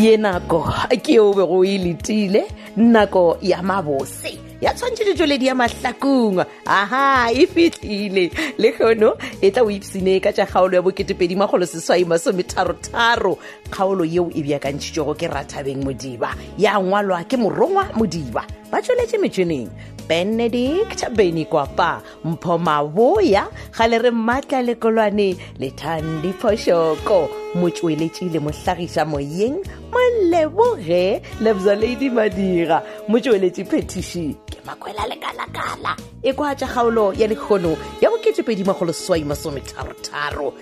ye nako ke o be go e letile nako ya mabose ya tshwantšhe le tšweledi ya mahlakong aha e fitlhile le kgono e tla o ipsine ka tša kgaolo ya boketepedi makgolo seswai masometharo-tharo kgaolo yeo e beakantšhitšwego ke rathabeng modiba ya ngwalwa ke morongwa modiba ba tšweletše metšweneng benedict beny kwapa mpho maboya ga le re maatla lekolwane le thandi phošoko motšweletši le mohlagiša moyeng moleboge lebza lady madira motšweletši phetiši ke makwela lekalakala e kwa tša kgaolo ya lekgono ya boketepedi magoloswai masometharotharo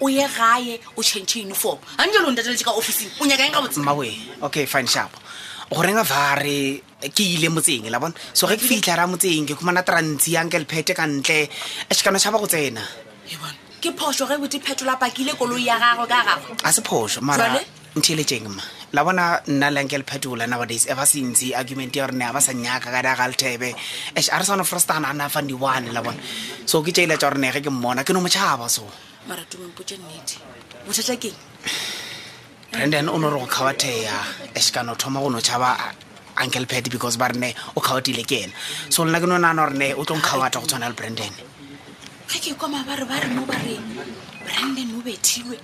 o ye gae o change uniform a nje lo ntateletse ka officing o nyaka eng ga botse mmawe okay fine sharp go reng a vare ke ile motseng la bona so ge ke fitlha ra motseng ke khumana trantsi ya nkele phete ka ntle a shikana shaba go tsena ke phoso ge botse phetola pakile koloi ya gagwe ka gagwe a se phoso mara ntheletšeng ma la bona nna le uncle phetola nowadays ever since argument ya gore ne a ba sa nyaka ka daga lethebe as a re sone frostana a ne a fandi one la bona so ke tšeile tša gore ne ge ke mmona ke no motšhaba so maratumempotse nnete bothata keng brandon o no re go kgawatheya as ka no thoma go no tšhaba uncle pet because ba rene o kgawatile ke ena so lena ke no nana gore ne o tlo nkgawata go tshwana le brandon ge ke kwa mabare ba re mo ba re brandon o bethilwe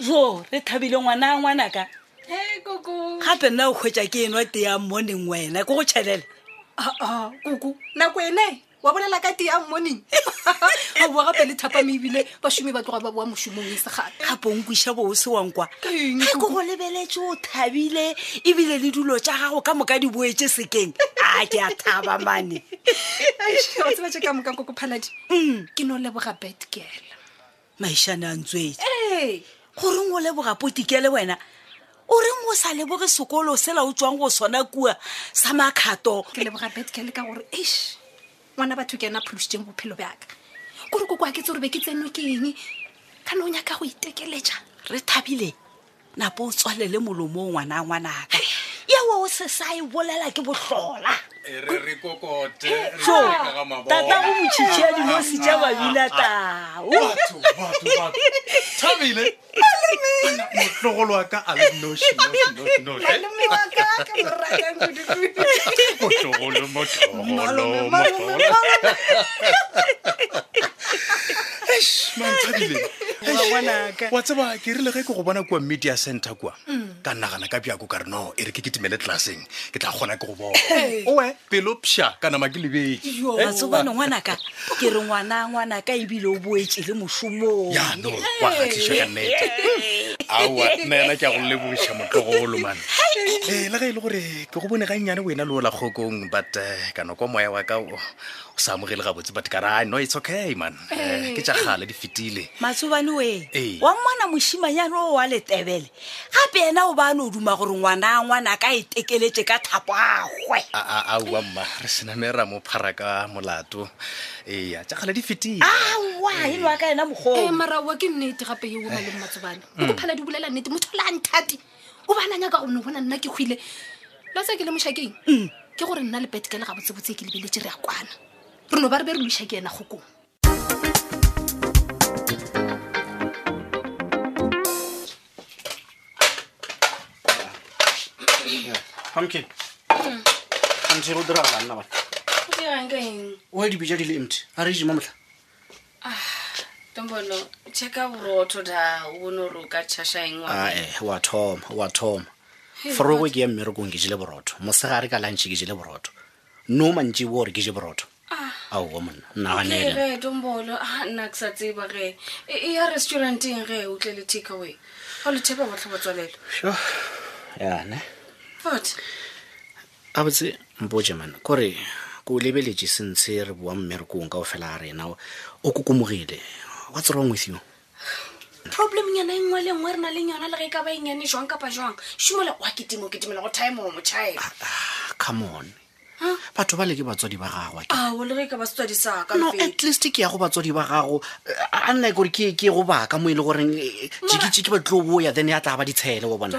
jo re thabile ngwana a ngwana ka gape nna o kgwetsa ke enwa te ya morning wena ko go tšhelela ah, ah, koko nako ene wa bolela ka te ya morning a boa gape le thapame ebile bašomi ba tloga ba boa mošomong e segate gape o nkwiša bo o se wankwa ga ko go lebeletse o thabile ebile le dilo tša gago ka moka di boetse sekeng a ke a thaba mane o tseba tše ka moka koko phaladi mm. ke no leboga betgela maišane a ntswetse ee goreng o leboga potike le wena o reng o sa leboge sekolo sela o tswang go sona kua sa makgato ke leboga betkele ka gore eish ngwana batho ke ena phološitseng bophelo bjaka kore koko a ke tse gore be ke tsenwe ke eng kana o nyaka go itekeletša re thabile napo o tswalele molomong ngwana ngwanaka yeo o se sa e bolela ke bohlola tata go motšhitšhia dinosi tša babina tao motlogolo wa ka a le noši wa tseba ke rile ge ke go bona kua media center kua mm. ka nagana ka bjako ka re no e re ke ketimele tlelaseng ke tla kgona ke go bona owe pelo pša ka nama ke lebetseatsobano ngwanaka ke re ngwana ngwanaka ebile o boetse le mošomong yano wa kgatlhiša ka nnete aowa nna yana ke ya go leboša motlogolo mane eh, le ge e le gore ke go bone gannyane wena le ola kgokong but eh, ka noko moya wa ka o sa amogele gabotse but ka ra no it's okay man Eh, ke tša kgale di fetile matsobane we Ee. wa mmona mošimanyane o wa letebele gape ena o bane o duma gore ngwana a ngwana a ka e tekeletše ka thapo agwe A- a- aowa mma re sename ra mo phara ka molato eya tša kgale di fetile awa e lwa ka ena ee mokgong maraowa ke nnete gape yeo maleng matsobane o ko phela di bolela nnete motho la nthati o ba nanya ka gonne bona nna ke hwile la tse ke le mošakeng mm. ke gore nna le petkele ga botsebotse ke lebeletse re ya kwana re no ba re be re loša ke ena kgokong pumpkin kganthe mm. go diraga nna ba o dibja di le empty a re je mo motlha tombono checka borotho da o bone gore o ka chasha eng wa ae wa thoma wa thoma forogo ke ya mmerekong ke jele borotho mosegare ka lantšhe ke jele borotho no mantši bo gore ke je borotho aowa monna naganele kere tombolo a nna ke sa tseba ge e e ya restauranteng ge o tle le take away ga letheba botlhe botswalelo yane fot gabotse mpotse man kore ko o lebeletše sentse re boa mmerekong ka go fela ga rena o kokomogile what's wrong with you problem nyana e nngwe le nngwe re na leng yona le ge e ka ba enyane jwang kapa jwang šumola wa ketimo ketimela go thae moo mochaela ah, ah, come on batho ba leke batswadi ba gago ao le ge ka ba setswadi saka no at least ke ya go batswadi ba gago a nna kore ke ke go baka mo e le goreng jikitšiki eh, eh, ba tlo boya then ya tla ba ditshele wa bona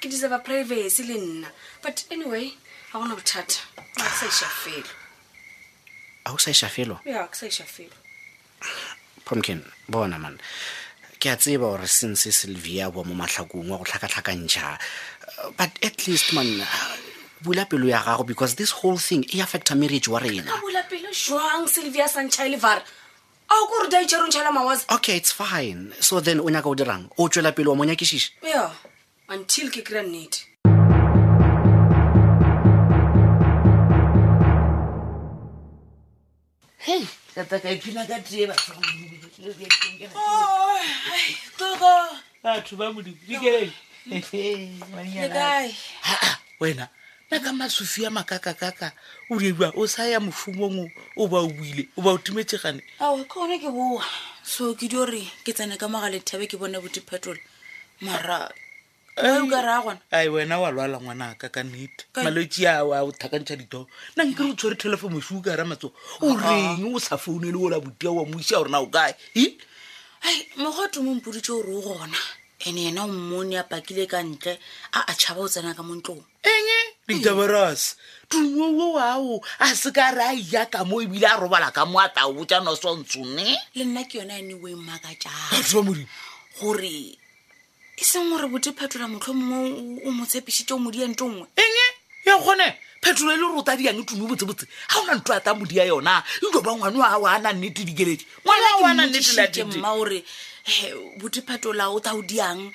ke deserve privacy le nna but anyway ga gona bothata ga ke sa iša felo a o sa iša felo ya ga ke sa iša felo pumpkin bona man ke a tseba gore since sylvia boa mo matlhakong wa go tlhakatlhakantšha but at least man bula pelo ya gago because this whole thing e affecta marriage wa rena ka bula pelo jwang sylvia santšha e le vara a o kore daitšero ntšha la mawaza okay it's fine so then o nyaka o dirang o tswela pele wa mo nyakešiša ya until ke kry-a nnete hei tata ka iphina ka tee batho ba modimo dikeleng wena na ka masufi ya makakakaka o diwa o sa ya mošomong o ba o buile o ba o timetšegane awa ke gone ke boa so ke di ore ke tsene ka moga lethabe ke bone bote petrol mara Ai. o ka raya gona ai wena wa lwala ngwanaka ka nnete Kai. malwetse ao a o thakantšha ditoo nna nke re o tshwere telefomo šu ka ra matso o reng o sa founele ola botia wa moisa gore na o kae e ai mogoto mo mpoditse o re o gona ene yena o mmone a pakile ka ntle a a tšhaba o tsena ka mo ntlong eng ditabaras tuowo ao a se ka re a ya ka mo ebile a robala ka mo a tla botsa nosontsone le nna ke yona ene o e makatsaa modimo gore e seng gore bote phetola motlho mongwe o mo tshepišitse o modia nto nngwe eng ya kgone phetola e le rota diang e tumo botsebotse ga ona nto a tla modia yona ilo ba ngwane wa ao a nang nete dikeledi ngwana o a nang nete la dimma gore bote phetola o tla o diang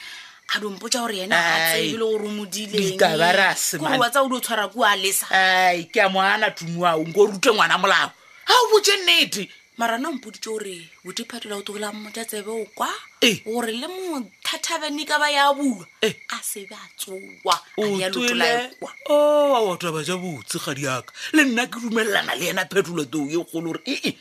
a do mpotsa gore yena a Ai. tsebe le gore o modileng Ditaba ra se kore man. wa tsa o dio tshwara kua lesa ai ke a moana tumuao nko rute ngwana molao ga o botse nnete mara na mpoditse gore bodiphatela o togela mmotsa tsebe o kwa Ee. gore le mothathabene ka ba ya bulwa Ee. a sebe a tsowa a o ya tswele lotolaekwa oa wataba ja botse ga diaka le nna ke dumelelana le yena phetolo teo e kgolo gore ee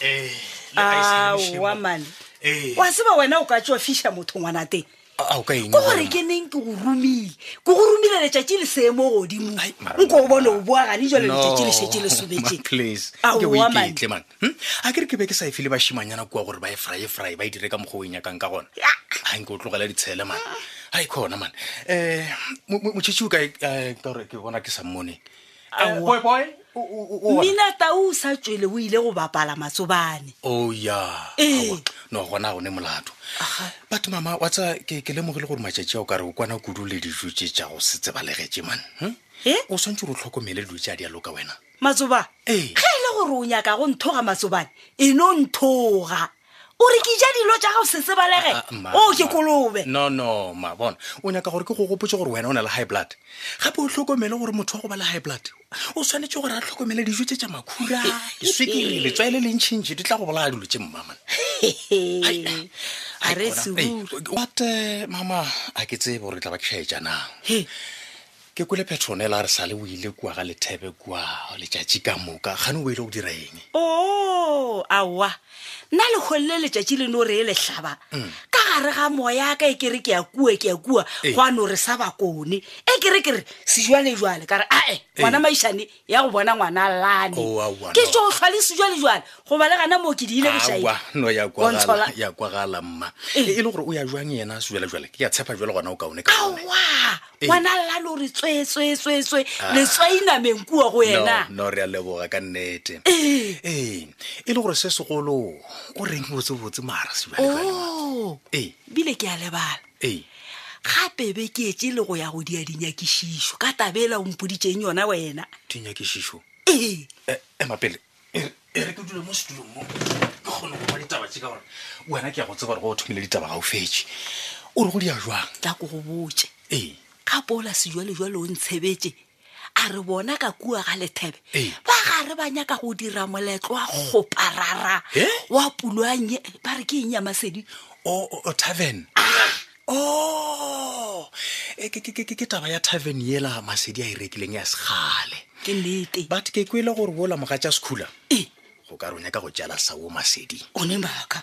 Eh, le a e se aowa mošemo. mane Eh. wa tseba wena o ka tswa fiša motho ngwana teng A- a o ka eng ko gore gore? ke neng ke go romile ke go romile letšatši le seemo godimo mara- nko o bone o boa gane jale No, letšatši le šetše le ma, sobetseng please ke o iketle man Hmm? a ke re ke be ke sa e file bašimanyana kua gore ba e fraye fraye ba e dire ka mokgwa o e nyakang ka gona ga nke o tlogela ditshele man ga e khona man um motšhetši o kae Eh, ka gore ke bona ke sa mmone Eh, boy boy o- o- o- o- mmina tau o sa tswele o ile go bapala matsobane o ya Ee. Aowa. no gona gone molato but mama wa tsa ke ke lemogile gore matšatši a o ka re o kwana kudu le dijo tše tša go se tsebalegetse man hm? e o swantse gore o tlhokomele dilo tše a di a loka wena matsobane Ee. ge e le gore o nyaka go nthoga matsobane e no nthoga o re ke ja dilo tša gago setsebalege Ah, ah, ma, o ke ma. kolobe no no ma bona o nyaka gore ke go gopotse gore wena o na le high blood gape o tlhokomele gore motho wa go ba le high blood o tshwanetse gore a tlhokomele dijo tse tša makhura swekere letswae le lentšhintšhi di tla go bolaya dilo tše mmamana a re seruri wate mama a ke tsebo re tla ba ke šaetšanang he ke kwele petronela a re sale o ile kua ga lethebe kua letšatši ka moka gane o ile go dira eng o oh, aowa nna lekgolele letšatši le no re e lehlaba mm. ka gare ga moya ka e kere ke ya kua ke ya kua go a no re sa bakone e kere kere sejwalejwale ka re ae ngwana maišane ya go bona ngwana lane Oh, aowa, ke no. tso tlhwa le sejwa le jwale goba le gana moo ke di ile bošai Aowa, no ya Wa ntshola. kwagala ya kwagala mma e e le gore o ya jwang yena sejwalejwale ke ya tshepa jwale gona o kaone ka one aowa Ee. ngwana lane o re tswetswetswetswe Ah. letswainameng kua go ena no no re a leboga ka nnete Ee. ee e le gore se segolo o reng botsebotse mara sejwalejwale o ee bile ke a lebala ee gape be ke etse le go ya go dia dinyakišišo ka tabela o mpoditseng yona wena dinyakišišo ee Eh, ema pele e re- e re ke dule mo setulong mo ke kgone go ba ditaba tse ka gore wena ke ya go tseba gore go o thomile ditaba ga o fetse o re go di ya jwang tla ko go botse ee ka pola sejwalejwale o ntshebetse a re bona ka kua ga lethebe Ee. ba gare ba nyaka go dira moletlo wa kgoparara Eh? wa puloanye ba re ke eng ya masedi o o- o tavern o Eh, ke- ke ke- ke- ke taba ya tavern yela masedi a e rekileng ya segale ke nnete but ke kwele gore wola moga tša sekhula e go ka ronya ka go jala sa wo masedi o ne maaka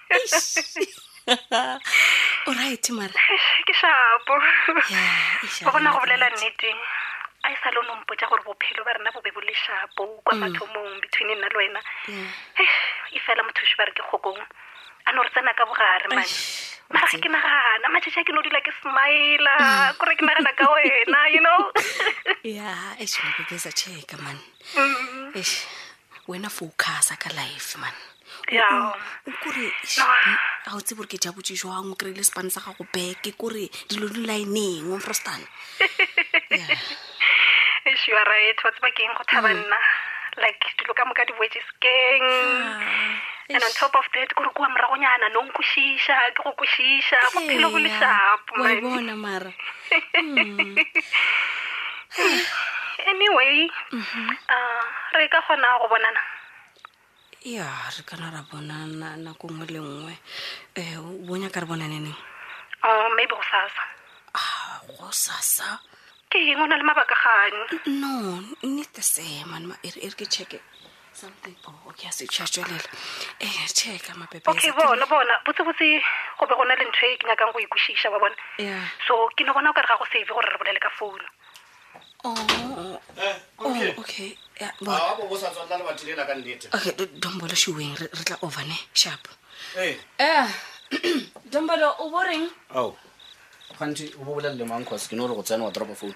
o right mara ke shapo ba gona go bolela nneteng a e sa le o nompotsa gore bophelo ba rena bo be bo le shapo kwa mm. mathomong between nna le wena e fela mothuši ba re ke kgokong a no re tsena ka bogare mane mara ga ke nagana matšatši a ke no dula ke smila mm. kore ke nagana ka wena you know ya eshmake ke sa cheka mane mm. wena focasa ka life man o kore ga o tse bore ke jabotse jwang o kry-ile sepane sa gago beke kore dilo di lineng o mfrostane right wa tseba keng go thaba mm. nna like dilo ka moka di boetse sekeng ah, and on top of that kore kua moragonyana no nkwešiša ke go kwešiša bophelo bo leshapo bona mara hmm. anyway mhm. ah, re ka kgona go bonana ya re kana ra bonana nako nngwe le nngwe um bonya ka re bonaneneng oh, maybe go sasa ah, go sasa ke eng o na le mabaka gane no nnete sema e re ke checke something oh, okay a se tšha tšwelela ee eh, tšhe ka mapepe okay bona bona botsebotse go be gona le ntho e ke nyakang go ikwešiša wa bona so ke no bona o ka re ga go save gore re bolele ka founu oh, eh, oh, okay dombolo šuweng re tla ovane sharp eh. eh, dombolo o boreng ao gantsi o bo bolelele mancos ke no re go tsena wa dropa founu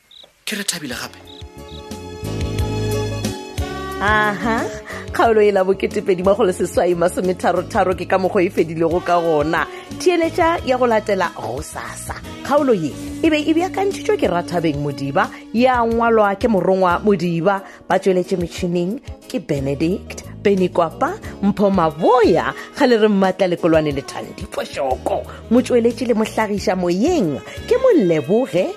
ke re thabile gape aha kgaolo e la boketepedi magolo seswai masometharotharo ke ka mokgo e fedilego ka gona theeletša ya go latela gosasa kgaolo ye e be e beakantšhitšwe ke rathabeng modiba ya ngwalwa ke morongwa modiba ba tšweletše metšhineng ke benedict beny kwapa mpho maboya ga le re mmatla lekolwane le thandiphošoko motsweletši le mohlagiša moyeng ke moleboge